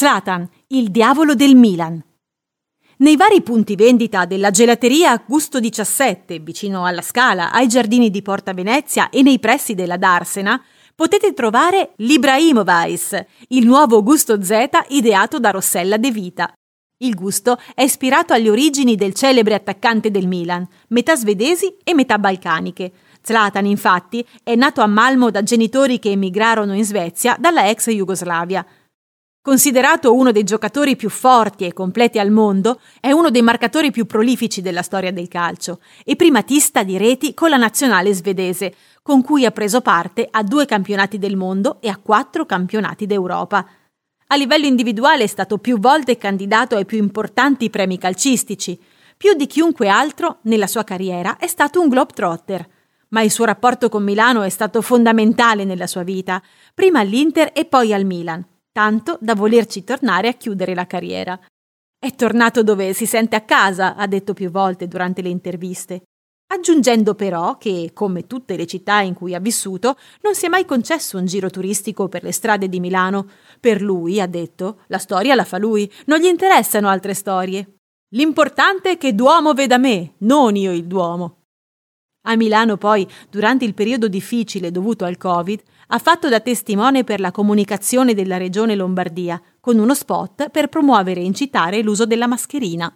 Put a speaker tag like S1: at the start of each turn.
S1: Zlatan, il diavolo del Milan. Nei vari punti vendita della gelateria Gusto 17, vicino alla Scala, ai giardini di Porta Venezia e nei pressi della Darsena, potete trovare l'Ibrahimovic, il nuovo gusto Z ideato da Rossella De Vita. Il gusto è ispirato alle origini del celebre attaccante del Milan, metà svedesi e metà balcaniche. Zlatan, infatti, è nato a Malmo da genitori che emigrarono in Svezia dalla ex Jugoslavia. Considerato uno dei giocatori più forti e completi al mondo, è uno dei marcatori più prolifici della storia del calcio e primatista di reti con la nazionale svedese, con cui ha preso parte a due campionati del mondo e a quattro campionati d'Europa. A livello individuale è stato più volte candidato ai più importanti premi calcistici. Più di chiunque altro nella sua carriera è stato un globetrotter. Ma il suo rapporto con Milano è stato fondamentale nella sua vita, prima all'Inter e poi al Milan tanto da volerci tornare a chiudere la carriera. È tornato dove si sente a casa, ha detto più volte durante le interviste, aggiungendo però che, come tutte le città in cui ha vissuto, non si è mai concesso un giro turistico per le strade di Milano. Per lui, ha detto, la storia la fa lui, non gli interessano altre storie. L'importante è che Duomo veda me, non io il Duomo. A Milano poi, durante il periodo difficile dovuto al Covid, ha fatto da testimone per la comunicazione della regione Lombardia, con uno spot per promuovere e incitare l'uso della mascherina.